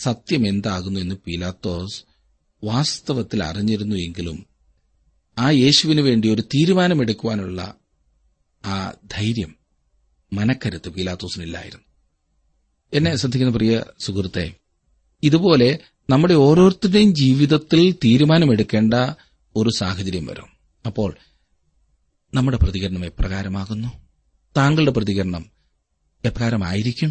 സത്യം എന്താകുന്നു എന്ന് പീലാത്തോസ് വാസ്തവത്തിൽ അറിഞ്ഞിരുന്നു എങ്കിലും ആ യേശുവിനു വേണ്ടി ഒരു തീരുമാനമെടുക്കുവാനുള്ള ആ ധൈര്യം മനക്കരുത്ത് പീലാത്തോസിനില്ലായിരുന്നു. എന്നെ ശ്രദ്ധിക്കുന്ന പ്രിയ സുഹൃത്തെ ഇതുപോലെ നമ്മുടെ ഓരോരുത്തരുടെയും ജീവിതത്തിൽ തീരുമാനമെടുക്കേണ്ട ഒരു സാഹചര്യം വരും. അപ്പോൾ നമ്മുടെ പ്രതികരണം എപ്രകാരമാകുന്നു? താങ്കളുടെ പ്രതികരണം എപ്രകാരമായിരിക്കും?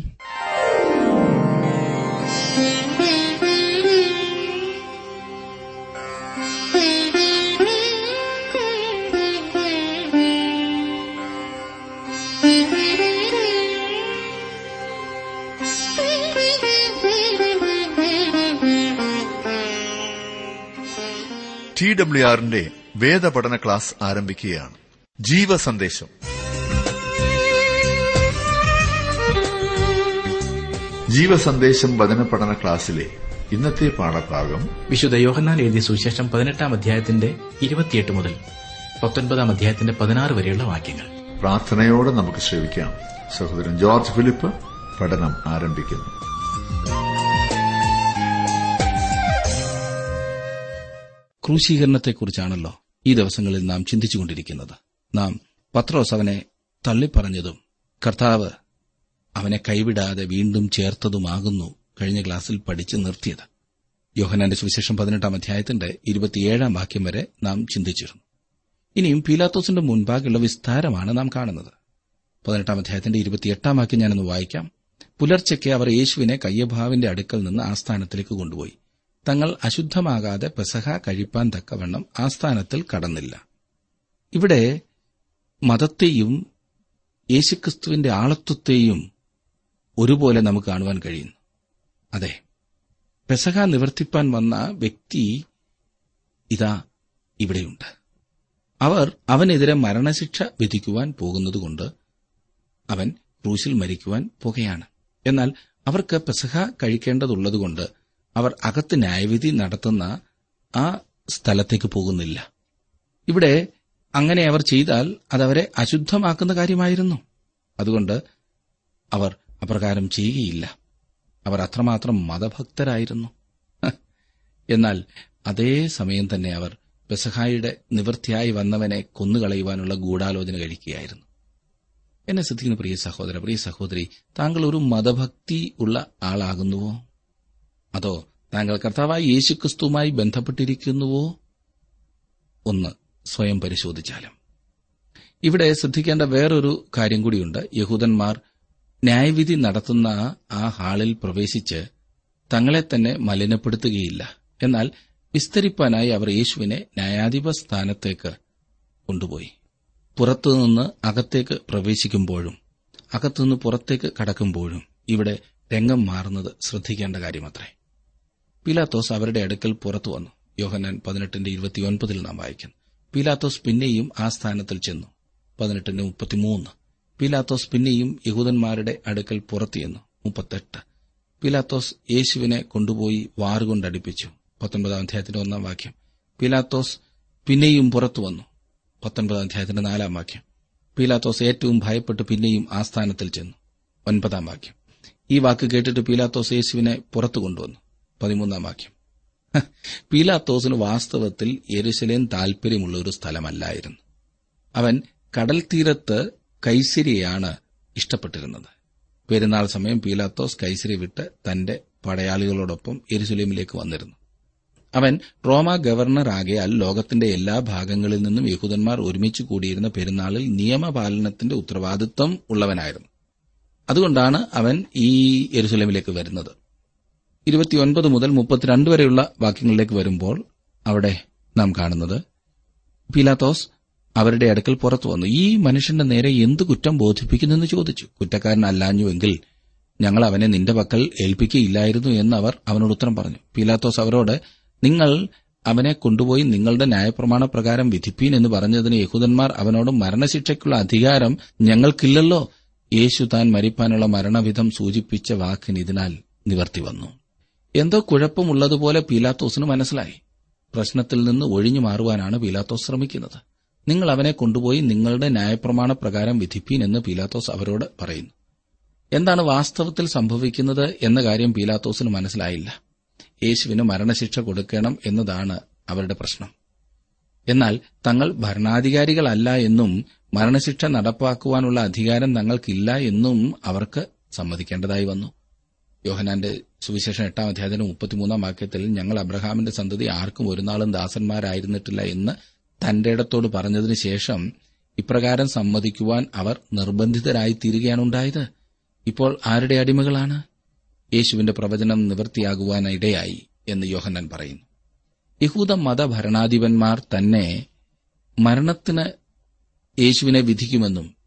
ടി ഡബ്ല്യു ആറിന്റെ വേദപഠന ക്ലാസ് ആരംഭിക്കുകയാണ്. ജീവസന്ദേശം. ജീവസന്ദേശം വചന പഠന ക്ലാസ്സിലെ ഇന്നത്തെ പാഠഭാഗം വിശുദ്ധ യോഹന്നാൻ എഴുതിയ സുവിശേഷം പതിനെട്ടാം അധ്യായത്തിന്റെ ഇരുപത്തിയെട്ട് മുതൽ പത്തൊൻപതാം അധ്യായത്തിന്റെ പതിനാറ് വരെയുള്ള വാക്യങ്ങൾ. പ്രാർത്ഥനയോടെ നമുക്ക് ശ്രമിക്കാം സഹോദരൻ ജോർജ് ഫിലിപ്പ് പഠനം ആരംഭിക്കുന്നു. ക്രൂശീകരണത്തെക്കുറിച്ചാണല്ലോ ഈ ദിവസങ്ങളിൽ നാം ചിന്തിച്ചുകൊണ്ടിരിക്കുന്നത്. നാം പത്രോസ് അവനെ തള്ളിപ്പറഞ്ഞതും കർത്താവ് അവനെ കൈവിടാതെ വീണ്ടും ചേർത്തതുമാകുന്നു കഴിഞ്ഞ ക്ലാസ്സിൽ പഠിച്ചു നിർത്തിയത്. യോഹനാന്റെ സുവിശേഷം പതിനെട്ടാം അധ്യായത്തിന്റെ ഇരുപത്തിയേഴാം വാക്യം വരെ നാം ചിന്തിച്ചിരുന്നു. ഇനിയും പീലാത്തോസിന്റെ മുൻപാകെയുള്ള വിസ്താരമാണ് നാം കാണുന്നത്. പതിനെട്ടാം അധ്യായത്തിന്റെ ഇരുപത്തിയെട്ടാം വാക്യം ഞാനൊന്ന് വായിക്കാം. പുലർച്ചയ്ക്ക് അവർ യേശുവിനെ കയ്യഭാവിന്റെ അടുക്കൽ നിന്ന് ആസ്ഥാനത്തിലേക്ക് കൊണ്ടുപോയി. തങ്ങൾ അശുദ്ധമാകാതെ പെസഹ കഴിപ്പാൻ തക്കവണ്ണം ആസ്ഥാനത്തിൽ കടന്നില്ല. ഇവിടെ മതത്തെയും യേശുക്രിസ്തുവിന്റെ ആളത്വത്തെയും ഒരുപോലെ നമുക്ക് കാണുവാൻ കഴിയുന്നു. അതെ പെസഹ നിവർത്തിപ്പാൻ വന്ന വ്യക്തി ഇതാ ഇവിടെയുണ്ട്. അവർ അവനെതിരെ മരണശിക്ഷ വിധിക്കുവാൻ പോകുന്നതുകൊണ്ട് അവൻ ക്രൂശിൽ മരിക്കുവാൻ പോകുകയാണ് എന്നാൽ അവർക്ക് പെസഹ കഴിക്കേണ്ടതുള്ളതുകൊണ്ട് അവർ അകത്ത് ന്യായവിധി നടത്തുന്ന ആ സ്ഥലത്തേക്ക് പോകുന്നില്ല. ഇവിടെ അങ്ങനെ അവർ ചെയ്താൽ അതവരെ അശുദ്ധമാക്കുന്ന കാര്യമായിരുന്നു. അതുകൊണ്ട് അവർ അപ്രകാരം ചെയ്യുകയില്ല. അവർ അത്രമാത്രം മതഭക്തരായിരുന്നു. എന്നാൽ അതേ സമയം തന്നെ അവർ ബസഹായിയുടെ നിവൃത്തിയായി വന്നവനെ കൊന്നുകളയുവാനുള്ള ഗൂഢാലോചന കഴിക്കുകയായിരുന്നു. എന്നെ ശ്രദ്ധിക്കുന്ന പ്രിയ സഹോദര പ്രിയ സഹോദരി താങ്കൾ ഒരു മതഭക്തി ഉള്ള ആളാകുന്നുവോ? അതോ താങ്കൾ കർത്താവായ യേശുക്രിസ്തുവുമായി ബന്ധപ്പെട്ടിരിക്കുന്നുവോ? ഒന്ന് സ്വയം പരിശോധിച്ചാലും. ഇവിടെ ശ്രദ്ധിക്കേണ്ട വേറൊരു കാര്യം കൂടിയുണ്ട്. യഹൂദന്മാർ ന്യായവിധി നടത്തുന്ന ആ ഹാളിൽ പ്രവേശിച്ച് തങ്ങളെ തന്നെ മലിനപ്പെടുത്തുകയില്ല. എന്നാൽ വിസ്തരിപ്പാനായി അവർ യേശുവിനെ ന്യായാധിപ സ്ഥാനത്തേക്ക് കൊണ്ടുപോയി. പുറത്തുനിന്ന് അകത്തേക്ക് പ്രവേശിക്കുമ്പോഴും അകത്തുനിന്ന് പുറത്തേക്ക് കടക്കുമ്പോഴും ഇവിടെ രംഗം മാറുന്നത് ശ്രദ്ധിക്കേണ്ട കാര്യമത്രേ. പീലാത്തോസ് അവരുടെ അടുക്കൽ പുറത്തു വന്നു. യോഹന്നാൻ പതിനെട്ടിന്റെ ഇരുപത്തിയൊൻപതിൽ നാം വായിക്കുന്നു. പിലാത്തോസ് പിന്നെയും ആ സ്ഥാനത്തിൽ ചെന്നു. പതിനെട്ടിന്റെ മുപ്പത്തിമൂന്ന്. പിലാത്തോസ് പിന്നെയും യഹൂദന്മാരുടെ അടുക്കൽ പുറത്തിയെന്നു മുപ്പത്തെട്ട്. പിലാത്തോസ് യേശുവിനെ കൊണ്ടുപോയി വാറുകൊണ്ടടിപ്പിച്ചു. പത്തൊൻപതാം അധ്യായത്തിന്റെ ഒന്നാം വാക്യം. പിലാത്തോസ് പിന്നെയും പുറത്തു വന്നു. പത്തൊൻപതാം അധ്യായത്തിന്റെ നാലാം വാക്യം. പീലാത്തോസ് ഏറ്റവും ഭയപ്പെട്ട് പിന്നെയും ആ സ്ഥാനത്തിൽ ചെന്നു. ഒൻപതാം വാക്യം. ഈ വാക്ക് കേട്ടിട്ട് പീലാത്തോസ് യേശുവിനെ പുറത്തു കൊണ്ടുവന്നു. പതിമൂന്നാം വാക്യം. പീലാത്തോസിന് വാസ്തവത്തിൽ യെരുശലേം താൽപര്യമുള്ള ഒരു സ്ഥലമല്ലായിരുന്നു. അവൻ കടൽ തീരത്ത് കൈസരിയാണ് ഇഷ്ടപ്പെട്ടിരുന്നത്. പെരുന്നാൾ സമയം പീലാത്തോസ് കൈസരി വിട്ട് തന്റെ പടയാളികളോടൊപ്പം യെരുസലേമിലേക്ക് വന്നിരുന്നു. അവൻ റോമ ഗവർണർ ആകയാൽ ലോകത്തിന്റെ എല്ലാ ഭാഗങ്ങളിൽ നിന്നും യഹൂദന്മാർ ഒരുമിച്ച് കൂടിയിരുന്ന പെരുന്നാളിൽ നിയമപാലനത്തിന്റെ ഉത്തരവാദിത്വം ഉള്ളവനായിരുന്നു. അതുകൊണ്ടാണ് അവൻ ഈ യെരുസലേമിലേക്ക് വരുന്നത്. ഇരുപത്തിയൊൻപത് മുതൽ മുപ്പത്തിരണ്ട് വരെയുള്ള വാക്യങ്ങളിലേക്ക് വരുമ്പോൾ അവിടെ നാം കാണുന്നത് പീലാത്തോസ് അവരുടെ അടുക്കൽ പുറത്തു വന്നു. ഈ മനുഷ്യന്റെ നേരെ എന്ത് കുറ്റം ബോധിപ്പിക്കുന്നെന്ന് ചോദിച്ചു. കുറ്റക്കാരനല്ലാഞ്ഞുവെങ്കിൽ ഞങ്ങൾ അവനെ നിന്റെ പക്കൽ ഏൽപ്പിക്കുകയില്ലായിരുന്നു എന്ന് അവർ അവനോട് ഉത്തരം പറഞ്ഞു. പീലാത്തോസ് അവരോട് നിങ്ങൾ അവനെ കൊണ്ടുപോയി നിങ്ങളുടെ ന്യായപ്രമാണ പ്രകാരം വിധിപ്പീൻ എന്ന് പറഞ്ഞതിന് യഹൂദന്മാർ അവനോട് മരണശിക്ഷയ്ക്കുള്ള അധികാരം ഞങ്ങൾക്കില്ലല്ലോ. യേശു താൻ മരിപ്പാനുള്ള മരണവിധം സൂചിപ്പിച്ച വാക്കിന് ഇതിനാൽ നിവർത്തി വന്നു. എന്തോ കുഴപ്പമുള്ളതുപോലെ പീലാത്തോസിന് മനസ്സിലായി. പ്രശ്നത്തിൽ നിന്ന് ഒഴിഞ്ഞു മാറുവാനാണ് പീലാത്തോസ് ശ്രമിക്കുന്നത്. നിങ്ങൾ അവനെ കൊണ്ടുപോയി നിങ്ങളുടെ ന്യായപ്രമാണ പ്രകാരം വിധിപ്പീൻ എന്ന് പീലാത്തോസ് അവരോട് പറയുന്നു. എന്താണ് വാസ്തവത്തിൽ സംഭവിക്കുന്നത് എന്ന കാര്യം പീലാത്തോസിന് മനസ്സിലായില്ല. യേശുവിന് മരണശിക്ഷ കൊടുക്കണം എന്നതാണ് അവരുടെ പ്രശ്നം. എന്നാൽ തങ്ങൾ ഭരണാധികാരികളല്ല എന്നും മരണശിക്ഷ നടപ്പാക്കുവാനുള്ള അധികാരം തങ്ങൾക്കില്ല എന്നും അവർക്ക് സമ്മതിക്കേണ്ടതായി വന്നു. യോഹനാന്റെ സുവിശേഷം എട്ടാം അധ്യായത്തിന് മുപ്പത്തിമൂന്നാം വാക്യത്തിൽ ഞങ്ങൾ അബ്രഹാമിന്റെ സന്തതി ആർക്കും ഒരു നാളും ദാസന്മാരായിരുന്നിട്ടില്ല എന്ന് തന്റെ ഇടത്തോട് പറഞ്ഞതിന് ശേഷം ഇപ്രകാരം സമ്മതിക്കുവാൻ അവർ നിർബന്ധിതരായി തീരുകയാണ് ഉണ്ടായത്. ഇപ്പോൾ ആരുടെ അടിമകളാണ്? യേശുവിന്റെ പ്രവചനം നിവൃത്തിയാകുവാനിടയായി എന്ന് യോഹന്നാൻ പറയുന്നു. യഹൂദ മതഭരണാധിപന്മാർ തന്നെ മരണത്തിന് യേശുവിനെ വിധിക്കുമെന്നും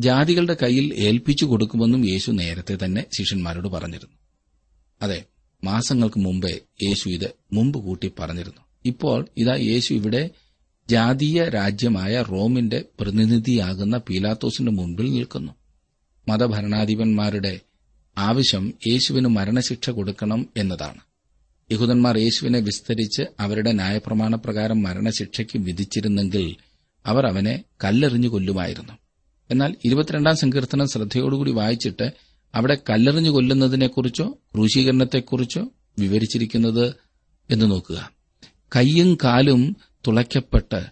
ജാതികളുടെ കയ്യിൽ ഏൽപ്പിച്ചു കൊടുക്കുമെന്നും യേശു നേരത്തെ തന്നെ ശിഷ്യന്മാരോട് പറഞ്ഞിരുന്നു. അതെ മാസങ്ങൾക്ക് മുമ്പേ യേശു ഇത് മുമ്പ് കൂട്ടി പറഞ്ഞിരുന്നു. ഇപ്പോൾ ഇതാ യേശു ഇവിടെ ജാതീയ രാജ്യമായ റോമിന്റെ പ്രതിനിധിയാകുന്ന പീലാത്തോസിന്റെ മുൻപിൽ നിൽക്കുന്നു. മതഭരണാധിപന്മാരുടെ ആവശ്യം യേശുവിന് മരണശിക്ഷ കൊടുക്കണം എന്നതാണ്. യഹൂദന്മാർ യേശുവിനെ വിസ്തരിച്ച് അവരുടെ ന്യായപ്രമാണപ്രകാരം മരണശിക്ഷയ്ക്ക് വിധിച്ചിരുന്നെങ്കിൽ അവർ അവനെ കല്ലെറിഞ്ഞു കൊല്ലുമായിരുന്നു. എന്നാൽ ഇരുപത്തിരണ്ടാം സങ്കീർത്തനം ശ്രദ്ധയോടുകൂടി വായിച്ചിട്ട് അവിടെ കല്ലെറിഞ്ഞു കൊല്ലുന്നതിനെക്കുറിച്ചോ ക്രൂശീകരണത്തെക്കുറിച്ചോ വിവരിച്ചിരിക്കുന്നത് എന്ന് നോക്കുക. കൈയും കാലും തുളയ്ക്കപ്പെട്ട്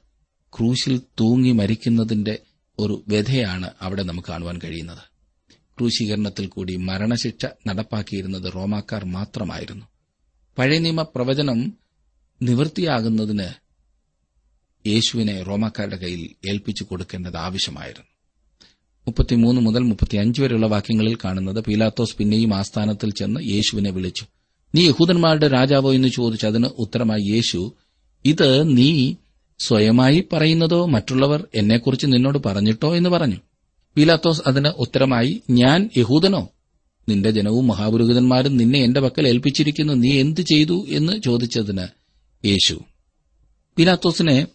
ക്രൂശിൽ തൂങ്ങി മരിക്കുന്നതിന്റെ ഒരു വ്യഥയാണ് അവിടെ നമുക്ക് കാണുവാൻ കഴിയുന്നത്. ക്രൂശീകരണത്തിൽ കൂടി മരണശിക്ഷ നടപ്പാക്കിയിരുന്നത് റോമാക്കാർ മാത്രമായിരുന്നു. പഴയ നിയമ പ്രവചനം നിവൃത്തിയാകുന്നതിന് യേശുവിനെ റോമാക്കാരുടെ കയ്യിൽ ഏൽപ്പിച്ചു കൊടുക്കേണ്ടത് ആവശ്യമായിരുന്നു. മുപ്പത്തിമൂന്ന് മുതൽ മുപ്പത്തിയഞ്ച് വരെയുള്ള വാക്യങ്ങളിൽ കാണുന്നത് പീലാത്തോസ് പിന്നെയും ആസ്ഥാനത്തിൽ ചെന്ന് യേശുവിനെ വിളിച്ചു. നീ യഹൂദന്മാരുടെ രാജാവോ എന്ന് ചോദിച്ചു അതിന് ഉത്തരമായി യേശു ഇത് നീ സ്വയമായി പറയുന്നതോ മറ്റുള്ളവർ എന്നെക്കുറിച്ച് നിന്നോട് പറഞ്ഞിട്ടോ എന്ന് പറഞ്ഞു? പീലാത്തോസ് അതിന് ഉത്തരമായി ഞാൻ യഹൂദനോ? നിന്റെ ജനവും മഹാപുരോഹിതന്മാരും നിന്നെ എന്റെ പക്കൽ ഏൽപ്പിച്ചിരിക്കുന്നു. നീ എന്ത് ചെയ്തു? എന്ന് ചോദിച്ചതിന് യേശു. പീലാത്തോസിനെ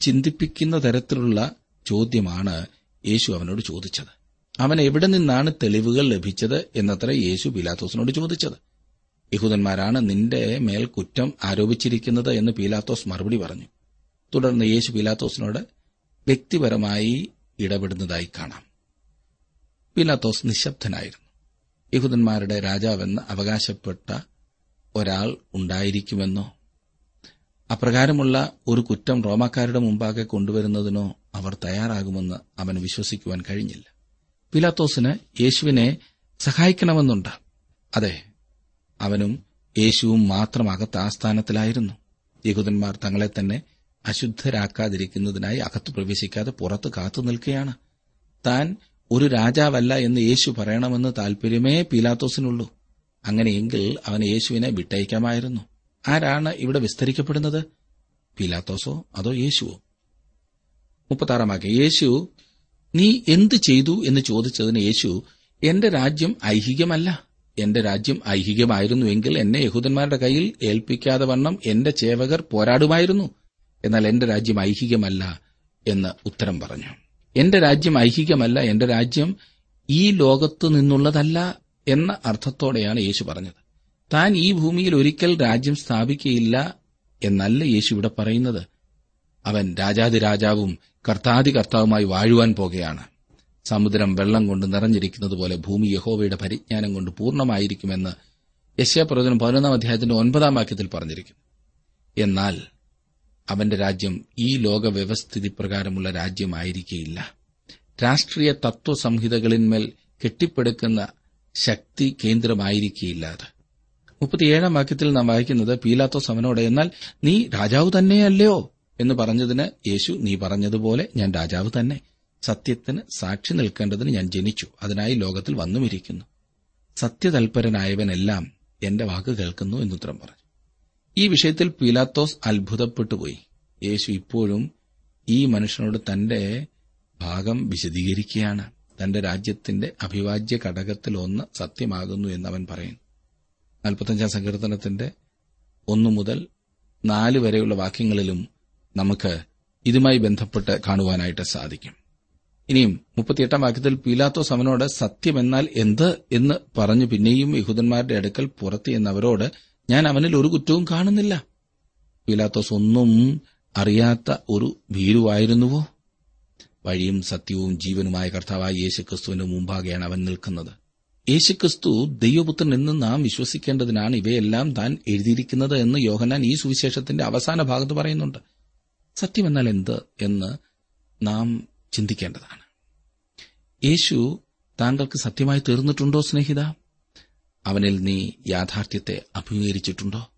ചിന്തിപ്പിക്കുന്ന തരത്തിലുള്ള ചോദ്യമാണ് യേശു അവനോട് ചോദിച്ചത്. അവൻ എവിടെ നിന്നാണ് തെളിവുകൾ ലഭിച്ചത് എന്നത്ര യേശു പീലാത്തോസിനോട് ചോദിച്ചത്. യഹൂദന്മാരാണ് നിന്റെ മേൽ കുറ്റം ആരോപിച്ചിരിക്കുന്നത് എന്ന് പീലാത്തോസ് മറുപടി പറഞ്ഞു. തുടർന്ന് യേശു പീലാത്തോസിനോട് വ്യക്തിപരമായി ഇടപെടുന്നതായി കാണാം. പീലാത്തോസ് നിശബ്ദനായിരുന്നു. യഹൂദന്മാരുടെ രാജാവെന്ന് അവകാശപ്പെട്ട ഒരാൾ ഉണ്ടായിരിക്കുമെന്നോ? അപ്രകാരമുള്ള ഒരു കുറ്റം റോമാക്കാരുടെ മുമ്പാകെ കൊണ്ടുവരുന്നതിനോ അവർ തയ്യാറാകുമെന്ന് അവൻ വിശ്വസിക്കുവാൻ കഴിഞ്ഞില്ല. പിലാത്തോസിന് യേശുവിനെ സഹായിക്കണമെന്നുണ്ട്. അതെ അവനും യേശുവും മാത്രമകത്ത് ആസ്ഥാനത്തിലായിരുന്നു. യഹൂദന്മാർ തങ്ങളെ തന്നെ അശുദ്ധരാക്കാതിരിക്കുന്നതിനായി അകത്ത് പ്രവേശിക്കാതെ പുറത്ത് കാത്തു നിൽക്കുകയാണ്. താൻ ഒരു രാജാവല്ല എന്ന് യേശു പറയണമെന്ന് താൽപര്യമേ പീലാത്തോസിനുള്ളൂ. അങ്ങനെയെങ്കിൽ അവന് യേശുവിനെ വിട്ടയക്കാമായിരുന്നു. ആരാണ് ഇവിടെ വിസ്തരിക്കപ്പെടുന്നത്? പീലാത്തോസോ അതോ യേശുവോ? മുപ്പത്താറാമാക്കി യേശു നീ എന്ത് ചെയ്തു എന്ന് ചോദിച്ചതിന് യേശു എന്റെ രാജ്യം ഐഹികമല്ല. എന്റെ രാജ്യം ഐഹികമായിരുന്നുവെങ്കിൽ എന്നെ യഹൂദന്മാരുടെ കയ്യിൽ ഏൽപ്പിക്കാതെ വണ്ണം എന്റെ ചേവകർ പോരാടുമായിരുന്നു. എന്നാൽ എന്റെ രാജ്യം ഐഹികമല്ല എന്ന് ഉത്തരം പറഞ്ഞു. എന്റെ രാജ്യം ഐഹികമല്ല എന്റെ രാജ്യം ഈ ലോകത്തു നിന്നുള്ളതല്ല എന്ന അർത്ഥത്തോടെയാണ് യേശു പറഞ്ഞത്. താൻ ഈ ഭൂമിയിൽ ഒരിക്കൽ രാജ്യം സ്ഥാപിക്കയില്ല എന്നല്ല യേശു ഇവിടെ പറയുന്നത്. അവൻ രാജാതിരാജാവും കർത്താതി കർത്താവുമായി വാഴുവാൻ പോകുകയാണ്. സമുദ്രം വെള്ളം കൊണ്ട് നിറഞ്ഞിരിക്കുന്നത് പോലെ ഭൂമി യഹോവയുടെ പരിജ്ഞാനം കൊണ്ട് പൂർണമായിരിക്കുമെന്ന് യശ്യാപ്രവചനം പതിനൊന്നാം അധ്യായത്തിന്റെ ഒൻപതാം വാക്യത്തിൽ പറഞ്ഞിരിക്കുന്നു എന്നാൽ അവന്റെ രാജ്യം ഈ ലോക വ്യവസ്ഥിതി പ്രകാരമുള്ള രാജ്യമായിരിക്കയില്ല. രാഷ്ട്രീയ തത്വസംഹിതകളിന്മേൽ കെട്ടിപ്പടുക്കുന്ന ശക്തി കേന്ദ്രമായിരിക്കയില്ലാതെ മുപ്പത്തിയേഴാം വാക്യത്തിൽ നാം വായിക്കുന്നത് പീലാത്തോസ് അവനോട് എന്നാൽ നീ രാജാവ് തന്നെയല്ലയോ? എന്ന് പറഞ്ഞതിന് യേശു നീ പറഞ്ഞതുപോലെ ഞാൻ രാജാവ് തന്നെ. സത്യത്തിന് സാക്ഷി നിൽക്കേണ്ടതിന് ഞാൻ ജനിച്ചു. അതിനായി ലോകത്തിൽ വന്നുമിരിക്കുന്നു. സത്യതൽപരനായവനെല്ലാം എന്റെ വാക്ക് കേൾക്കുന്നു എന്നുത്തരം പറഞ്ഞു. ഈ വിഷയത്തിൽ പീലാത്തോസ് അത്ഭുതപ്പെട്ടുപോയി. യേശു ഇപ്പോഴും ഈ മനുഷ്യനോട് തന്റെ ഭാഗം വിശദീകരിക്കുകയാണ്. തന്റെ രാജ്യത്തിന്റെ അഭിവാജ്യ ഘടകത്തിലൊന്ന് സത്യമാകുന്നു എന്ന് അവൻ പറയുന്നു. നാൽപ്പത്തഞ്ചാം സങ്കീർത്തനത്തിന്റെ ഒന്നു മുതൽ നാല് വരെയുള്ള വാക്യങ്ങളിലും നമുക്ക് ഇതുമായി ബന്ധപ്പെട്ട് കാണുവാനായിട്ട് സാധിക്കും. ഇനിയും മുപ്പത്തിയെട്ടാം വാക്യത്തിൽ പീലാത്തോ സമനോട് സത്യമെന്നാൽ എന്ത് എന്ന് പറഞ്ഞു പിന്നെയും യഹൂദന്മാരുടെ അടുക്കൽ പുറത്ത് എന്നവരോട് ഞാൻ അവനിൽ ഒരു കുറ്റവും കാണുന്നില്ല. പീലാത്തോസ് ഒന്നും അറിയാത്ത ഒരു ഭീരുവായിരുന്നുവോ? വഴിയും സത്യവും ജീവനുമായ കർത്താവായ യേശു ക്രിസ്തുവിന്റെ മുമ്പാകെയാണ് അവൻ നിൽക്കുന്നത്. യേശുക്രിസ്തു ദൈവപുത്രൻ എന്ന് നാം വിശ്വസിക്കേണ്ടതിനാണ് ഇവയെല്ലാം താൻ എഴുതിയിരിക്കുന്നത് എന്ന് യോഹനാൻ ഈ സുവിശേഷത്തിന്റെ അവസാന ഭാഗത്ത് പറയുന്നുണ്ട്. സത്യമെന്നാൽ എന്ത് എന്ന് നാം ചിന്തിക്കേണ്ടതാണ്. യേശു താങ്കൾക്ക് സത്യമായി തീർന്നിട്ടുണ്ടോ സ്നേഹിത? അവനിൽ നീ യാഥാർത്ഥ്യത്തെ അഭിമുഖീകരിച്ചിട്ടുണ്ടോ?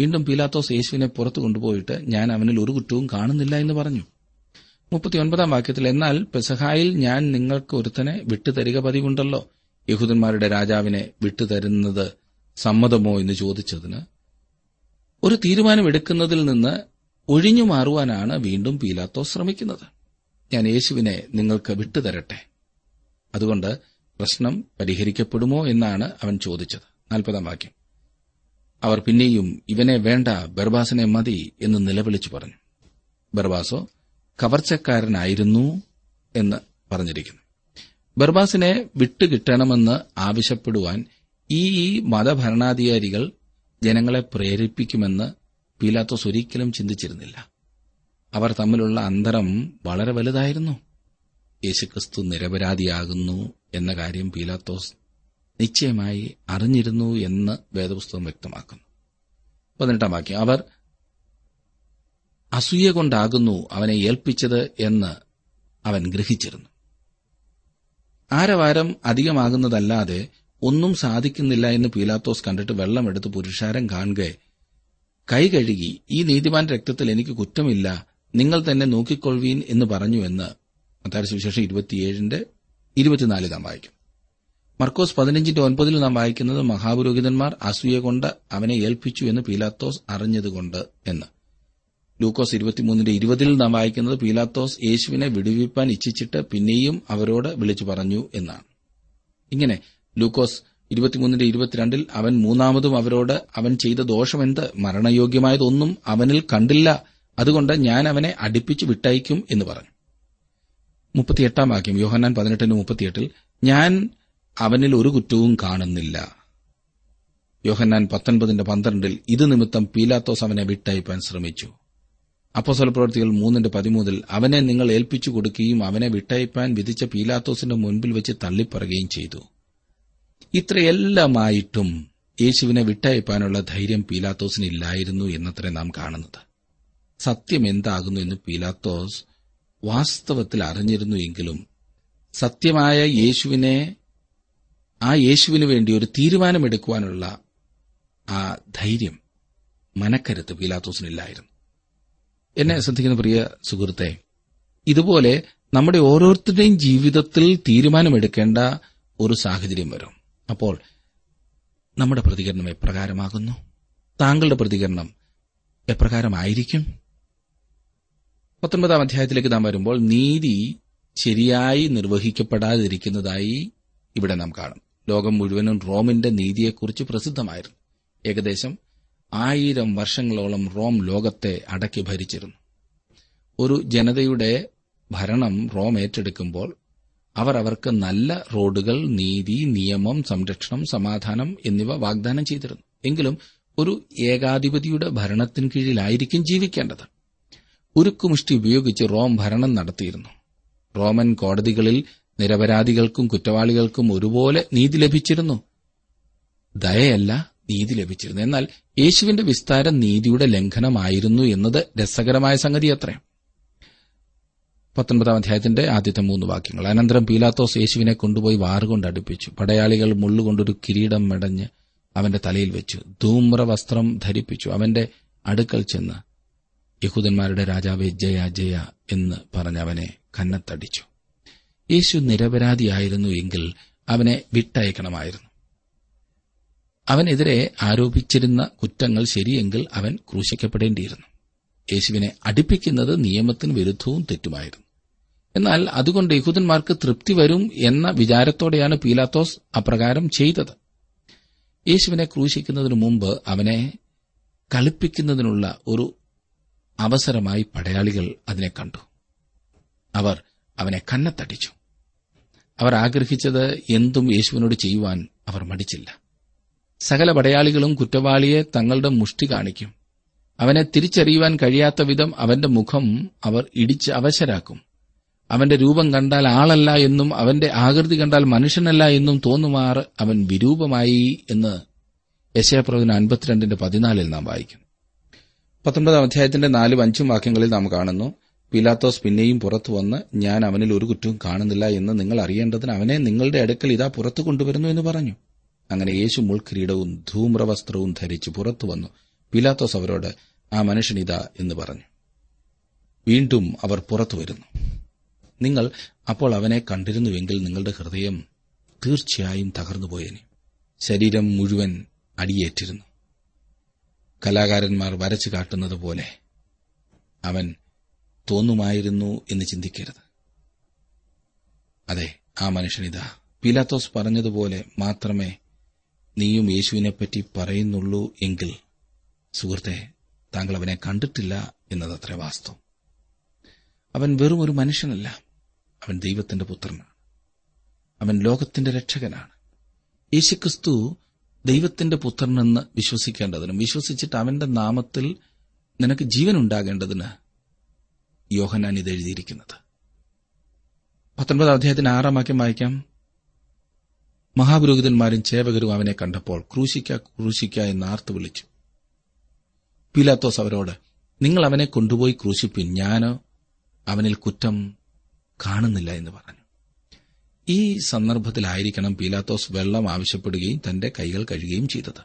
വീണ്ടും പീലാത്തോസ് യേശുവിനെ പുറത്തു കൊണ്ടുപോയിട്ട് ഞാൻ അവനിൽ ഒരു കുറ്റവും കാണുന്നില്ല എന്ന് പറഞ്ഞു. മുപ്പത്തിയൊൻപതാം വാക്യത്തിൽ എന്നാൽ പെസഹായിൽ ഞാൻ നിങ്ങൾക്ക് ഒരുത്തനെ വിട്ടുതരിക പതിവുണ്ടല്ലോ. യഹൂദന്മാരുടെ രാജാവിനെ വിട്ടുതരുന്നത് സമ്മതമോ എന്ന് ചോദിച്ചതിന് ഒരു തീരുമാനമെടുക്കുന്നതിൽ നിന്ന് ഒഴിഞ്ഞു മാറുവാനാണ് വീണ്ടും പീലാത്തോ ശ്രമിക്കുന്നത്. ഞാൻ യേശുവിനെ നിങ്ങൾക്ക് വിട്ടുതരട്ടെ. അതുകൊണ്ട് പ്രശ്നം പരിഹരിക്കപ്പെടുമോ എന്നാണ് അവൻ ചോദിച്ചത്. നാൽപ്പതാം വാക്യം. അവർ പിന്നെയും ഇവനെ വേണ്ട ബർബാസിനെ മതി എന്ന് നിലവിളിച്ചു പറഞ്ഞു. ബർബാസോ കവർച്ചക്കാരനായിരുന്നു എന്ന് പറഞ്ഞിരിക്കുന്നു. ബർബാസിനെ വിട്ടുകിട്ടണമെന്ന് ആവശ്യപ്പെടുവാൻ ഈ ഈ മതഭരണാധികാരികൾ ജനങ്ങളെ പ്രേരിപ്പിക്കുമെന്ന് പീലാത്തോസ് ഒരിക്കലും ചിന്തിച്ചിരുന്നില്ല. അവർ തമ്മിലുള്ള അന്തരം വളരെ വലുതായിരുന്നു. യേശുക്രിസ്തു നിരപരാധിയാകുന്നു എന്ന കാര്യം പീലാത്തോസ് നിശ്ചയമായി അറിഞ്ഞിരുന്നു എന്ന് വേദപുസ്തകം വ്യക്തമാക്കുന്നു. പതിനെട്ടാം വാക്യം. അവർ അസൂയ കൊണ്ടാകുന്നു അവനെ ഏൽപ്പിച്ചത് എന്ന് അവൻ ഗ്രഹിച്ചിരുന്നു. ആരവാരം അധികമാകുന്നതല്ലാതെ ഒന്നും സാധിക്കുന്നില്ല എന്ന് പീലാത്തോസ് കണ്ടിട്ട് വെള്ളമെടുത്ത് പുരുഷാരം കാണുക കൈ കഴുകി ഈ നീതിമാൻ രക്തത്തിൽ എനിക്ക് കുറ്റമില്ല. നിങ്ങൾ തന്നെ നോക്കിക്കൊള്ളുവീൻ എന്ന് പറഞ്ഞു എന്ന് മത്താരി സുവിശേഷം ഇരുപത്തിയേഴിന്റെ ഇരുപത്തിനാല് നാം വായിക്കും. മർക്കോസ് പതിനഞ്ചിന്റെ ഒൻപതിൽ നാം വായിക്കുന്നത് മഹാപുരോഹിതന്മാർ അസൂയ കൊണ്ട് അവനെ ഏൽപ്പിച്ചു എന്ന് പീലാത്തോസ് അറിഞ്ഞതുകൊണ്ട് എന്ന്. ലൂക്കോസ് ഇരുപത്തിമൂന്നിന്റെ ഇരുപതിൽ നാം വായിക്കുന്നത് പീലാത്തോസ് യേശുവിനെ വിടുവിപ്പാൻ ഇച്ഛിച്ചിട്ട് പിന്നെയും അവരോട് വിളിച്ചു പറഞ്ഞു എന്നാണ്. ഇങ്ങനെ ലൂക്കോസ് ഇരുപത്തിമൂന്നിന്റെ ഇരുപത്തിരണ്ടിൽ അവൻ മൂന്നാമതും അവരോട് അവൻ ചെയ്ത ദോഷമെന്ത് മരണയോഗ്യമായതൊന്നും അവനിൽ കണ്ടില്ല. അതുകൊണ്ട് ഞാൻ അവനെ അടുപ്പിച്ചു വിട്ടയക്കും എന്ന് പറഞ്ഞു. മുപ്പത്തിയെട്ടാം വാക്യം യോഹന്നാൻ പതിനെട്ടിന് മുപ്പത്തിയെട്ടിൽ ഞാൻ അവനിൽ ഒരു കുറ്റവും കാണുന്നില്ല. യോഹന്നാൻ പത്തൊൻപതിന്റെ പന്ത്രണ്ടിൽ ഇത് നിമിത്തം പീലാത്തോസ് അവനെ വിട്ടയപ്പാൻ ശ്രമിച്ചു. അപ്പോസല പ്രവർത്തികൾ മൂന്നിന്റെ പതിമൂന്നിൽ അവനെ നിങ്ങൾ ഏൽപ്പിച്ചു കൊടുക്കുകയും അവനെ വിട്ടയപ്പാൻ വിധിച്ച പീലാത്തോസിന്റെ മുൻപിൽ വെച്ച് തള്ളിപ്പറയുകയും ചെയ്തു. ഇത്രയെല്ലാമായിട്ടും യേശുവിനെ വിട്ടയപ്പാനുള്ള ധൈര്യം പീലാത്തോസിന് ഇല്ലായിരുന്നു എന്നത്രേ നാം കാണുന്നത്. സത്യം എന്താകുന്നു എന്ന് പീലാത്തോസ് വാസ്തവത്തിൽ അറിഞ്ഞിരുന്നു എങ്കിലും സത്യമായ യേശുവിനെ ആ യേശുവിന് വേണ്ടി ഒരു തീരുമാനമെടുക്കുവാനുള്ള ആ ധൈര്യം മനക്കരുത്ത് പീലാത്തോസിനില്ലായിരുന്നു. എന്നെ ശ്രദ്ധിക്കുന്ന പ്രിയ സുഹൃത്തെ ഇതുപോലെ നമ്മുടെ ഓരോരുത്തരുടെയും ജീവിതത്തിൽ തീരുമാനമെടുക്കേണ്ട ഒരു സാഹചര്യം വരും. അപ്പോൾ നമ്മുടെ പ്രതികരണം എപ്രകാരമാകുന്നു? താങ്കളുടെ പ്രതികരണം എപ്രകാരമായിരിക്കും? പത്തൊൻപതാം അധ്യായത്തിലേക്ക് നാം വരുമ്പോൾ നീതി ശരിയായി നിർവഹിക്കപ്പെടാതിരിക്കുന്നതായി ഇവിടെ നാം കാണും. ലോകം മുഴുവനും റോമിന്റെ നീതിയെക്കുറിച്ച് പ്രസിദ്ധമായിരുന്നു. ഏകദേശം ആയിരം വർഷങ്ങളോളം റോം ലോകത്തെ അടക്കി ഭരിച്ചിരുന്നു. ഒരു ജനതയുടെ ഭരണം റോം ഏറ്റെടുക്കുമ്പോൾ അവർ അവർക്ക് നല്ല റോഡുകൾ നീതി നിയമം സംരക്ഷണം സമാധാനം എന്നിവ വാഗ്ദാനം ചെയ്തിരുന്നു. എങ്കിലും ഒരു ഏകാധിപതിയുടെ ഭരണത്തിന് കീഴിലായിരിക്കും ജീവിക്കേണ്ടത്. ഉരുക്കുമുഷ്ടി ഉപയോഗിച്ച് റോം ഭരണം നടത്തിയിരുന്നു. റോമൻ കോടതികളിൽ നിരപരാധികൾക്കും കുറ്റവാളികൾക്കും ഒരുപോലെ നീതി ലഭിച്ചിരുന്നു. ദയയല്ല നീതി ലഭിച്ചിരുന്നു. എന്നാൽ യേശുവിന്റെ വിസ്താരം നീതിയുടെ ലംഘനമായിരുന്നു എന്നത് രസകരമായ സംഗതി അത്രേ. പത്തൊൻപതാം അധ്യായത്തിന്റെ ആദ്യത്തെ മൂന്ന് വാക്യങ്ങൾ. അനന്തരം പീലാത്തോസ് യേശുവിനെ കൊണ്ടുപോയി വാറുകൊണ്ട് അടുപ്പിച്ചു. പടയാളികൾ മുള്ളുകൊണ്ടൊരു കിരീടം മെടഞ്ഞ് അവന്റെ തലയിൽ വെച്ചു. ധൂമ്ര വസ്ത്രം ധരിപ്പിച്ചു. അവന്റെ അടുക്കൽ ചെന്ന് യഹൂദന്മാരുടെ രാജാവെ ജയ ജയ എന്ന് പറഞ്ഞവനെ കന്നത്തടിച്ചു. യേശു നിരപരാധിയായിരുന്നു എങ്കിൽ അവനെ വിട്ടയക്കണമായിരുന്നു. അവനെതിരെ ആരോപിച്ചിരുന്ന കുറ്റങ്ങൾ ശരിയെങ്കിൽ അവൻ ക്രൂശിക്കപ്പെടേണ്ടിയിരുന്നു. യേശുവിനെ അടുപ്പിക്കുന്നത് നിയമത്തിന് വിരുദ്ധവും തെറ്റുമായിരുന്നു. എന്നാൽ അതുകൊണ്ട് യഹൂദന്മാർക്ക് തൃപ്തി വരും എന്ന വിചാരത്തോടെയാണ് പീലാത്തോസ് അപ്രകാരം ചെയ്തത്. യേശുവിനെ ക്രൂശിക്കുന്നതിനു മുമ്പ് അവനെ കളിപ്പിക്കുന്നതിനുള്ള ഒരു അവസരമായി പടയാളികൾ അതിനെ കണ്ടു. അവർ അവനെ കന്നത്തടിച്ചു. അവർ ആഗ്രഹിച്ചത് എന്തും യേശുവിനോട് ചെയ്യുവാൻ അവർ മടിച്ചില്ല. സകല പടയാളികളും കുറ്റവാളിയെ തങ്ങളുടെ മുഷ്ടി കാണിക്കും. അവനെ തിരിച്ചറിയുവാൻ കഴിയാത്ത വിധം അവന്റെ മുഖം അവർ ഇടിച്ച് അവശരാക്കും. അവന്റെ രൂപം കണ്ടാൽ ആളല്ല എന്നും അവന്റെ ആകൃതി കണ്ടാൽ മനുഷ്യനല്ല എന്നും തോന്നുമാർ അവൻ വിരൂപമായി എന്ന് യശയപ്രവചന അൻപത്തിരണ്ടിന്റെ പതിനാലിൽ നാം വായിക്കും. പത്തൊൻപതാം അധ്യായത്തിന്റെ നാലും അഞ്ചും വാക്യങ്ങളിൽ നാം കാണുന്നു പിലാത്തോസ് പിന്നെയും പുറത്തു വന്ന് ഞാൻ അവനിൽ ഒരു കുറ്റവും കാണുന്നില്ല എന്ന് നിങ്ങൾ അറിയേണ്ടതിന് അവനെ നിങ്ങളുടെ അടുക്കൽ ഇതാ പുറത്തു കൊണ്ടുവരുന്നു എന്ന് പറഞ്ഞു. അങ്ങനെ യേശു മുൾക്കിരീടവും ധൂമ്രവസ്ത്രവും ധരിച്ച് പുറത്തു വന്നു. പിലാത്തോസ് അവരോട് ആ മനുഷ്യനിതാ എന്ന് പറഞ്ഞു. വീണ്ടും അവർ പുറത്തു വരുന്നു. നിങ്ങൾ അപ്പോൾ അവനെ കണ്ടിരുന്നുവെങ്കിൽ നിങ്ങളുടെ ഹൃദയം തീർച്ചയായും തകർന്നുപോയേനെ. ശരീരം മുഴുവൻ അടിയേറ്റിരുന്നു. കലാകാരന്മാർ വരച്ചു കാട്ടുന്നത് പോലെ അവൻ തോന്നുമായിരുന്നു എന്ന് ചിന്തിക്കരുത്. അതെ ആ മനുഷ്യനിതാ പിലാത്തോസ് പറഞ്ഞതുപോലെ മാത്രമേ നീയും യേശുവിനെപ്പറ്റി പറയുന്നുള്ളൂ എങ്കിൽ സുഹൃത്തെ താങ്കൾ അവനെ കണ്ടിട്ടില്ല എന്നതത്ര വാസ്തവം. അവൻ വെറും ഒരു മനുഷ്യനല്ല. അവൻ ദൈവത്തിന്റെ പുത്രനാണ്. അവൻ ലോകത്തിന്റെ രക്ഷകനാണ്. യേശുക്രിസ്തു ദൈവത്തിന്റെ പുത്രനെന്ന് വിശ്വസിക്കേണ്ടതിനും വിശ്വസിച്ചിട്ട് അവന്റെ നാമത്തിൽ നിനക്ക് ജീവൻ ഉണ്ടാകേണ്ടതിന് യോഹനാൻ ഇത് എഴുതിയിരിക്കുന്നത്. പത്തൊൻപതാം അധ്യായത്തിന് ആറാം വാക്യം വായിക്കാം. മഹാപുരോഹിതന്മാരും ചേവകരും അവനെ കണ്ടപ്പോൾ ക്രൂശിക്ക ക്രൂശിക്ക എന്ന് ആർത്തു വിളിച്ചു. പീലാത്തോസ് അവരോട് നിങ്ങൾ അവനെ കൊണ്ടുപോയി ക്രൂശിപ്പിൻ ഞാനോ അവനിൽ കുറ്റം കാണുന്നില്ല എന്ന് പറഞ്ഞു. ഈ സന്ദർഭത്തിലായിരിക്കണം പീലാത്തോസ് വെള്ളം ആവശ്യപ്പെടുകയും തന്റെ കൈകൾ കഴുകുകയും ചെയ്തത്.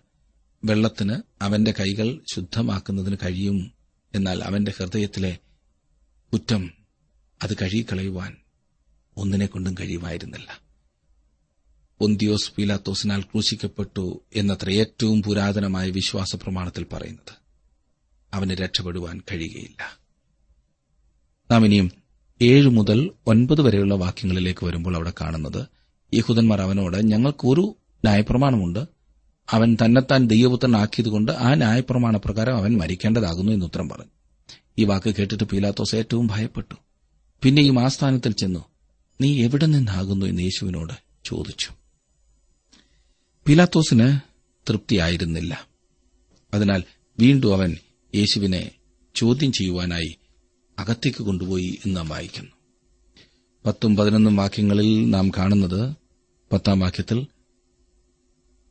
വെള്ളത്തിന് അവന്റെ കൈകൾ ശുദ്ധമാക്കുന്നതിന് കഴിയും എന്നാൽ അവന്റെ ഹൃദയത്തിലെ കുറ്റം അത് കഴുകിക്കളയുവാൻ ഒന്നിനെ കൊണ്ടും കഴിയുമായിരുന്നില്ല. ഒന്തിയോസ് പീലാത്തോസിനാൽ ക്രൂശിക്കപ്പെട്ടു എന്നത്ര ഏറ്റവും പുരാതനമായ വിശ്വാസ പ്രമാണത്തിൽ പറയുന്നത്. അവന് രക്ഷപ്പെടുവാൻ കഴിയുകയില്ല. നാം ഇനിയും ഏഴ് മുതൽ ഒൻപത് വരെയുള്ള വാക്യങ്ങളിലേക്ക് വരുമ്പോൾ അവിടെ കാണുന്നത് യഹൂദന്മാർ അവനോട് ഞങ്ങൾക്കൊരു ന്യായപ്രമാണമുണ്ട്. അവൻ തന്നെത്താൻ ദൈവപുത്രനാക്കിയതുകൊണ്ട് ആ ന്യായപ്രമാണ പ്രകാരം അവൻ മരിക്കേണ്ടതാകുന്നു എന്ന് ഉത്തരം പറഞ്ഞു. ഈ വാക്ക് കേട്ടിട്ട് പീലാത്തോസ് ഏറ്റവും ഭയപ്പെട്ടു. പിന്നെയും ആസ്ഥാനത്തിൽ ചെന്നു. നീ എവിടെ നിന്നാകുന്നു? എന്ന് യേശുവിനോട് ചോദിച്ചു. പീലാത്തോസിന് തൃപ്തിയായിരുന്നില്ല. അതിനാൽ വീണ്ടും അവൻ യേശുവിനെ ചോദ്യം ചെയ്യുവാനായി അകത്തേക്ക് കൊണ്ടുപോയി എന്ന് നാം വായിക്കുന്നു. പത്തും പതിനൊന്നും വാക്യങ്ങളിൽ നാം കാണുന്നത് പത്താം വാക്യത്തിൽ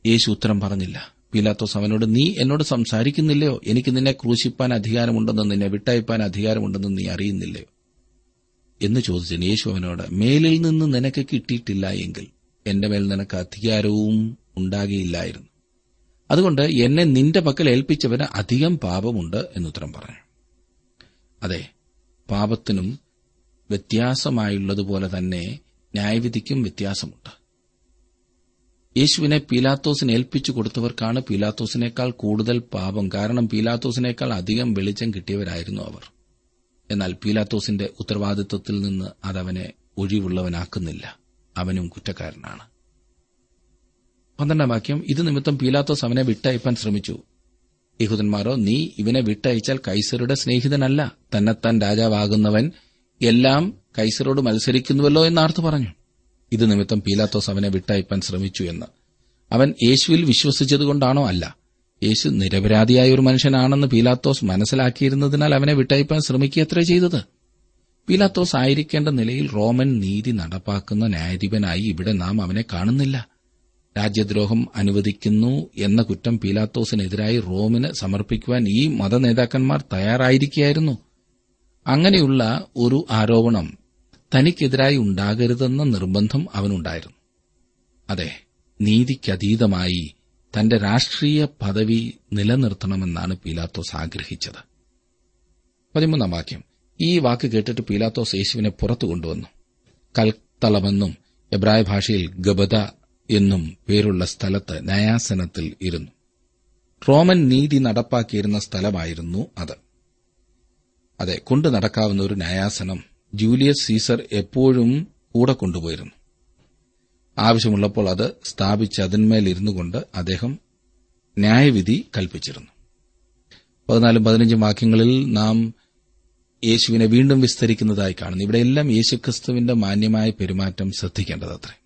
യേശു ഉത്തരം പറഞ്ഞില്ല. പീലാത്തോസ് അവനോട് നീ എന്നോട് സംസാരിക്കുന്നില്ലയോ? എനിക്ക് നിന്നെ ക്രൂശിപ്പാൻ അധികാരമുണ്ടെന്നും നിന്നെ വിട്ടയപ്പാൻ അധികാരമുണ്ടെന്നും നീ അറിയുന്നില്ലയോ? എന്ന് ചോദിച്ചതിന് യേശു അവനോട് മേലിൽ നിന്ന് നിനക്ക് കിട്ടിയിട്ടില്ല എങ്കിൽ എന്റെ മേൽ നിനക്ക് അധികാരവും ഉണ്ടാകിയില്ലായിരുന്നു. അതുകൊണ്ട് എന്നെ നിന്റെ പക്കൽ ഏൽപ്പിച്ചവന് അധികം പാപമുണ്ട് എന്നുത്തരം പറഞ്ഞു. അതെ പാപത്തിനും വ്യത്യാസമായുള്ളതുപോലെ തന്നെ ന്യായവിധിക്കും വ്യത്യാസമുണ്ട്. യേശുവിനെ പീലാത്തോസിന് ഏൽപ്പിച്ചു കൊടുത്തവർക്കാണ് പീലാത്തോസിനേക്കാൾ കൂടുതൽ പാപം. കാരണം പീലാത്തോസിനേക്കാൾ അധികം വെളിച്ചം കിട്ടിയവരായിരുന്നു അവർ. എന്നാൽ പീലാത്തോസിന്റെ ഉത്തരവാദിത്വത്തിൽ നിന്ന് അതവനെ ഒഴിവുള്ളവനാക്കുന്നില്ല. അവനും കുറ്റക്കാരനാണ്. പന്ത്രണ്ടാം വാക്യം ഇത് നിമിത്തം പീലാത്തോസ് അവനെ വിട്ടയപ്പാൻ ശ്രമിച്ചു. യഹൂദന്മാരോ നീ ഇവനെ വിട്ടയച്ചാൽ കൈസറുടെ സ്നേഹിതനല്ല. തന്നെത്താൻ രാജാവാകുന്നവൻ എല്ലാം കൈസറോട് മത്സരിക്കുന്നുവല്ലോ എന്നാർത്ത് പറഞ്ഞു. ഇത് നിമിത്തം പീലാത്തോസ് അവനെ വിട്ടയപ്പാൻ ശ്രമിച്ചു എന്ന്. അവൻ യേശുവിൽ വിശ്വസിച്ചതുകൊണ്ടാണോ അല്ല. യേശു നിരപരാധിയായ ഒരു മനുഷ്യനാണെന്ന് പീലാത്തോസ് മനസ്സിലാക്കിയിരുന്നതിനാൽ അവനെ വിട്ടയപ്പാൻ ശ്രമിക്കുകയത്രേ ചെയ്തത്. പീലാത്തോസ് ആയിരിക്കേണ്ട നിലയിൽ റോമൻ നീതി നടപ്പാക്കുന്ന ന്യായാധിപനായി ഇവിടെ നാം അവനെ കാണുന്നില്ല. രാജ്യദ്രോഹം അനുവദിക്കുന്നു എന്ന കുറ്റം പീലാത്തോസിനെതിരായി റോമിന് സമർപ്പിക്കുവാൻ ഈ മതനേതാക്കന്മാർ തയ്യാറായിരിക്കുകയായിരുന്നു. അങ്ങനെയുള്ള ഒരു ആരോപണം തനിക്കെതിരായി ഉണ്ടാകരുതെന്ന നിർബന്ധം അവനുണ്ടായിരുന്നു. അതെ നീതിക്കതീതമായി തന്റെ രാഷ്ട്രീയ പദവി നിലനിർത്തണമെന്നാണ് പീലാത്തോസ് ആഗ്രഹിച്ചത്. പതിമൂന്നാം വാക്യം. ഈ വാക്ക് കേട്ടിട്ട് പീലാത്തോസ് യേശുവിനെ പുറത്തു കൊണ്ടുവന്നു. കൽത്തളമെന്നും എബ്രായ ഭാഷയിൽ ഗബദ എന്നും പേരുള്ള സ്ഥലത്ത് ന്യായാസനത്തിൽ ഇരുന്നു. റോമൻ നീതി നടപ്പാക്കിയിരുന്ന സ്ഥലമായിരുന്നു അത്. അതെ കൊണ്ടു നടക്കാവുന്ന ഒരു ന്യായാസനം ജൂലിയസ് സീസർ എപ്പോഴും കൂടെ കൊണ്ടുപോയിരുന്നു. ആവശ്യമുള്ളപ്പോൾ അത് സ്ഥാപിച്ച് അതിന്മേൽ ഇരുന്നു കൊണ്ട് അദ്ദേഹം ന്യായവിധി കൽപ്പിച്ചിരുന്നു. പതിനാലും പതിനഞ്ചും വാക്യങ്ങളിൽ നാം യേശുവിനെ വീണ്ടും വിസ്തരിക്കുന്നതായി കാണുന്നു. ഇവിടെയെല്ലാം യേശുക്രിസ്തുവിന്റെ മാന്യമായ പെരുമാറ്റം ശ്രദ്ധിക്കേണ്ടതത്രേ.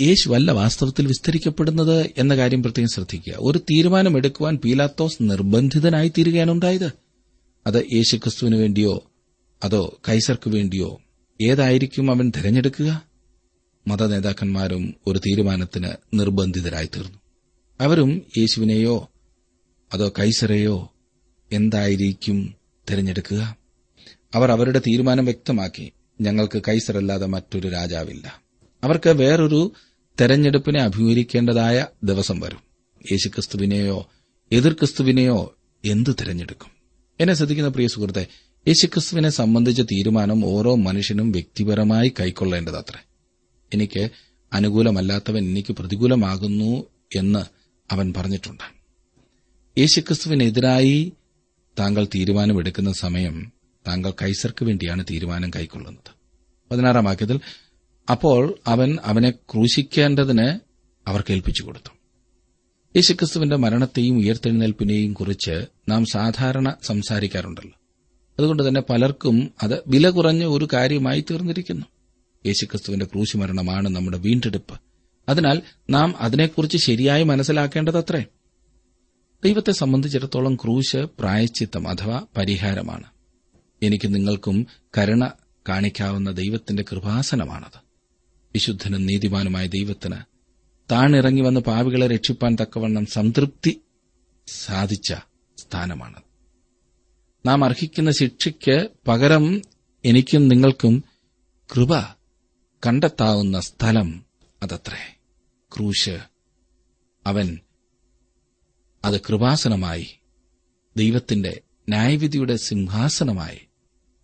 യേശുവല്ല വാസ്തവത്തിൽ വിസ്തരിക്കപ്പെടുന്നത് എന്ന കാര്യം പ്രത്യേകം ശ്രദ്ധിക്കുക. ഒരു തീരുമാനമെടുക്കുവാൻ പീലാത്തോസ് നിർബന്ധിതനായി തീരുകയാണ് ഉണ്ടായത്. അത് യേശുക്രിസ്തുവിന് വേണ്ടിയോ അതോ കൈസർക്ക് വേണ്ടിയോ ഏതായിരിക്കും അവൻ തിരഞ്ഞെടുക്കുക? മതനേതാക്കന്മാരും ഒരു തീരുമാനത്തിന് നിർബന്ധിതരായി തീർന്നു. അവരും യേശുവിനെയോ അതോ കൈസറെയോ എന്തായിരിക്കും തിരഞ്ഞെടുക്കുക? അവർ അവരുടെ തീരുമാനം വ്യക്തമാക്കി. ഞങ്ങൾക്ക് കൈസറല്ലാതെ മറ്റൊരു രാജാവില്ല. അവർക്ക് വേറൊരു തെരഞ്ഞെടുപ്പിനെ അഭിമുഖീകരിക്കേണ്ടതായ ദിവസം വരും. യേശുക്രിസ്തുവിനെയോ എതിർ ക്രിസ്തുവിനെയോ എന്തു തിരഞ്ഞെടുക്കും? എന്നെ ശ്രദ്ധിക്കുന്ന പ്രിയ സുഹൃത്തെ യേശുക്രിസ്തുവിനെ സംബന്ധിച്ച തീരുമാനം ഓരോ മനുഷ്യനും വ്യക്തിപരമായി കൈക്കൊള്ളേണ്ടതത്രേ. എനിക്ക് അനുകൂലമല്ലാത്തവൻ എനിക്ക് പ്രതികൂലമാകുന്നു എന്ന് അവൻ പറഞ്ഞിട്ടുണ്ട്. യേശുക്രിസ്തുവിനെതിരായി താങ്കൾ തീരുമാനമെടുക്കുന്ന സമയം താങ്കൾ കൈസർക്ക് വേണ്ടിയാണ് തീരുമാനം കൈക്കൊള്ളുന്നത്. പതിനാറാം വാക്യത്തിൽ അപ്പോൾ അവൻ അവനെ ക്രൂശിക്കേണ്ടതിന് അവർക്ക് ഏൽപ്പിച്ചു കൊടുത്തു. യേശുക്രിസ്തുവിന്റെ മരണത്തെയും ഉയർത്തെഴുന്നേൽപ്പിനെയും കുറിച്ച് നാം സാധാരണ സംസാരിക്കാറുണ്ടല്ലോ. അതുകൊണ്ട് തന്നെ പലർക്കും അത് വില കുറഞ്ഞ ഒരു കാര്യമായി തീർന്നിരിക്കുന്നു. യേശുക്രിസ്തുവിന്റെ ക്രൂശ് മരണമാണ് നമ്മുടെ വീണ്ടെടുപ്പ്. അതിനാൽ നാം അതിനെക്കുറിച്ച് ശരിയായി മനസ്സിലാക്കേണ്ടതത്രേ. ദൈവത്തെ സംബന്ധിച്ചിടത്തോളം ക്രൂശ് പ്രായച്ചിത്തം അഥവാ പരിഹാരമാണ്. എനിക്ക് നിങ്ങൾക്കും കരുണ കാണിക്കാവുന്ന ദൈവത്തിന്റെ കൃപാസനമാണത്. വിശുദ്ധനും നീതിമാനുമായ ദൈവത്തിന് താണിറങ്ങി വന്ന് പാവികളെ രക്ഷിപ്പാൻ തക്കവണ്ണം സംതൃപ്തി സാധിച്ച സ്ഥാനമാണ്. നാം അർഹിക്കുന്ന ശിക്ഷയ്ക്ക് പകരം എനിക്കും നിങ്ങൾക്കും കൃപ കണ്ടെത്താവുന്ന സ്ഥലം അതത്രേ. ക്രൂശ് അവൻ അത് കൃപാസനമായി ദൈവത്തിന്റെ ന്യായവിധിയുടെ സിംഹാസനമായി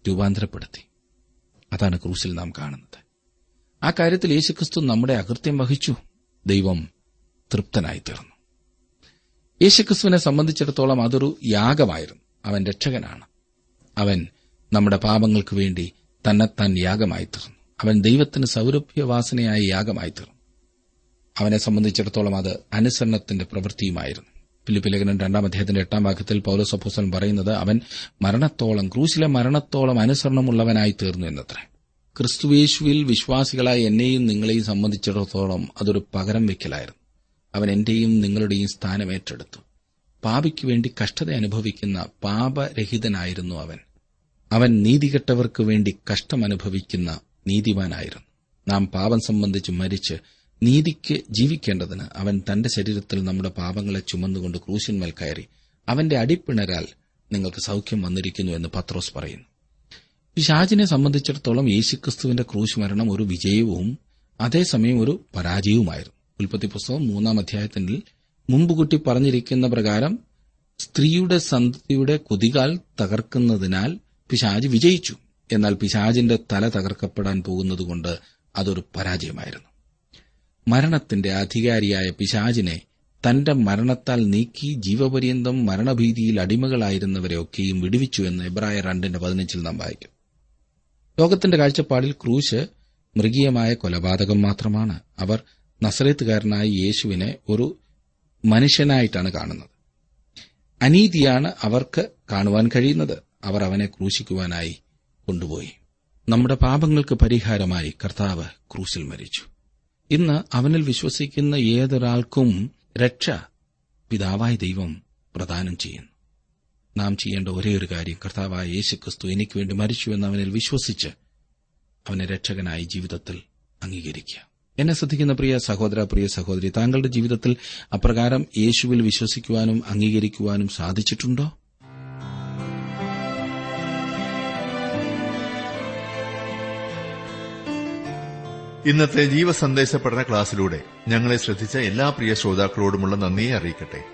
രൂപാന്തരപ്പെടുത്തി. അതാണ് ക്രൂശിൽ നാം കാണുന്നത്. ആ കാര്യത്തിൽ യേശുക്രിസ്തു നമ്മുടെ അകൃത്യം വഹിച്ചു. ദൈവം തൃപ്തനായി തീർന്നു യേശുക്രിസ്തുവിനെ സംബന്ധിച്ചിടത്തോളം അതൊരു യാഗമായിരുന്നു. അവൻ രക്ഷകനാണ്. അവൻ നമ്മുടെ പാപങ്ങൾക്ക് വേണ്ടി തന്നെത്താൻ യാഗമായി തീർന്നു അവൻ ദൈവത്തിന് സൗരഭ്യവാസനയായ യാഗമായി തീർന്നു അവനെ സംബന്ധിച്ചിടത്തോളം അത് അനുസരണത്തിന്റെ പ്രവൃത്തിയുമായിരുന്നു. ഫിലിപ്പ് ലേഖനം രണ്ടാം അദ്ദേഹത്തിന്റെ എട്ടാം വാക്യത്തിൽ പൌലോസ് അപ്പോസ്തലൻ പറയുന്നത് അവൻ മരണത്തോളം ക്രൂശിലെ മരണത്തോളം അനുസരണമുള്ളവനായി തീർന്നു എന്നത്രേ. ക്രിസ്തുവേശുവിൽ വിശ്വാസികളായ എന്നെയും നിങ്ങളെയും സംബന്ധിച്ചിടത്തോളം അതൊരു പകരം വയ്ക്കലായിരുന്നു. അവൻ എന്റെയും നിങ്ങളുടെയും സ്ഥാനം ഏറ്റെടുത്തു. പാപിക്കു വേണ്ടി കഷ്ടത അനുഭവിക്കുന്ന പാപരഹിതനായിരുന്നു അവൻ. അവൻ നീതികെട്ടവർക്ക് വേണ്ടി കഷ്ടമനുഭവിക്കുന്ന നീതിമാനായിരുന്നു. നാം പാപം സംബന്ധിച്ച് മരിച്ച് നീതിക്ക് ജീവിക്കേണ്ടതിന് അവൻ തന്റെ ശരീരത്തിൽ നമ്മുടെ പാപങ്ങളെ ചുമന്നുകൊണ്ട് ക്രൂശിന്മേൽ കയറി അവന്റെ അടിപ്പിണരാൽ നിങ്ങൾക്ക് സൌഖ്യം വന്നിരിക്കുന്നു എന്ന് പത്രോസ് പറയുന്നു. പിശാചിനെ സംബന്ധിച്ചിടത്തോളം യേശുക്രിസ്തുവിന്റെ ക്രൂശ് മരണം ഒരു വിജയവും അതേസമയം ഒരു പരാജയവുമായിരുന്നു. ഉൽപ്പത്തി പുസ്തകം മൂന്നാം അധ്യായത്തിൽ മുമ്പുകുട്ടി പറഞ്ഞിരിക്കുന്ന പ്രകാരം സ്ത്രീയുടെ സന്തതിയുടെ കൊതികാൽ തകർക്കുന്നതിനാൽ പിശാജ് വിജയിച്ചു. എന്നാൽ പിശാജിന്റെ തല തകർക്കപ്പെടാൻ പോകുന്നതുകൊണ്ട് അതൊരു പരാജയമായിരുന്നു. മരണത്തിന്റെ അധികാരിയായ പിശാജിനെ തന്റെ മരണത്താൽ നീക്കി ജീവപര്യന്തം മരണഭീതിയിൽ അടിമകളായിരുന്നവരെയൊക്കെയും വിടുവിച്ചു എന്ന് എബ്രായ രണ്ടിന്റെ പതിനഞ്ചിൽ നാം വായിക്കും. ലോകത്തിന്റെ കാഴ്ചപ്പാടിൽ ക്രൂശ് മൃഗീയമായ കൊലപാതകം മാത്രമാണ്. അവർ നസറേത്തുകാരനായ യേശുവിനെ ഒരു മനുഷ്യനായിട്ടാണ് കാണുന്നത്. അനീതിയാണ് അവർക്ക് കാണുവാൻ കഴിയുന്നത്. അവർ അവനെ ക്രൂശിക്കുവാനായി കൊണ്ടുപോയി. നമ്മുടെ പാപങ്ങൾക്ക് പരിഹാരമായി കർത്താവ് ക്രൂശിൽ മരിച്ചു. ഇന്ന് അവനിൽ വിശ്വസിക്കുന്ന ഏതൊരാൾക്കും രക്ഷ പിതാവായ ദൈവം പ്രദാനം ചെയ്യുന്നു. നാം ചെയ്യേണ്ട ഒരേ ഒരു കാര്യം. കർത്താവായ യേശുക്രിസ്തു എനിക്ക് വേണ്ടി മരിച്ചു എന്ന് അവനിൽ വിശ്വസിച്ച് അവനെ രക്ഷകനായി ജീവിതത്തിൽ അംഗീകരിക്കുക. എന്നെ ശ്രദ്ധിക്കുന്ന പ്രിയ സഹോദര പ്രിയ സഹോദരി താങ്കളുടെ ജീവിതത്തിൽ അപ്രകാരം യേശുവിൽ വിശ്വസിക്കുവാനും അംഗീകരിക്കുവാനും സാധിച്ചിട്ടുണ്ടോ? ഇന്നത്തെ ജീവസന്ദേശ പഠന ക്ലാസ്സിലൂടെ ഞങ്ങളെ ശ്രദ്ധിച്ച എല്ലാ പ്രിയ ശ്രോതാക്കളോടുമുള്ള നന്ദിയെ അറിയിക്കട്ടെ.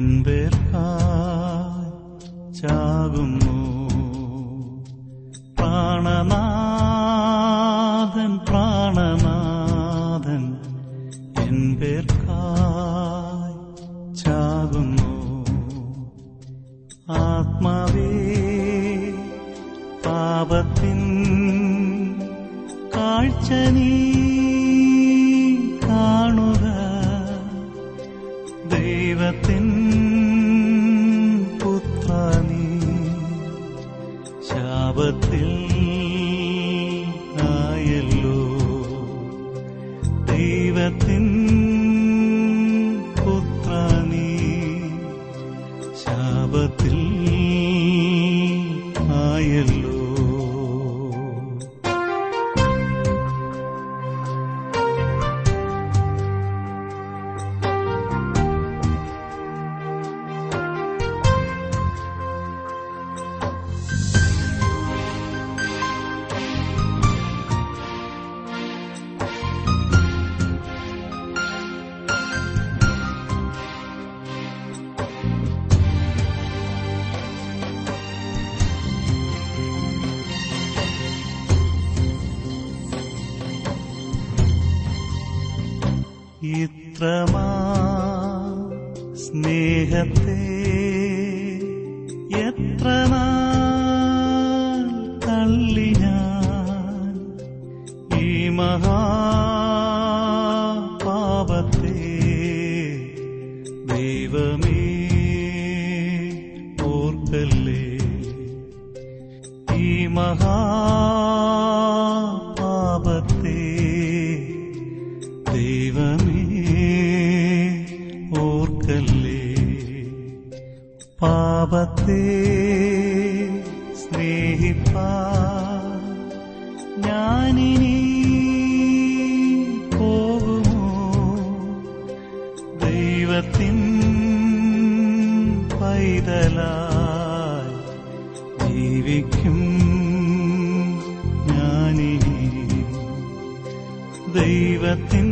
என்பேற்காய் சாகுமோ பாணமா പാപത്തെ സ്നേഹിപ്പാ ഞാനിനി പോകുമോ? ദൈവത്തിൻ പൈതലായി ജീവിക്കും ഞാനിനി. ദൈവത്തിൻ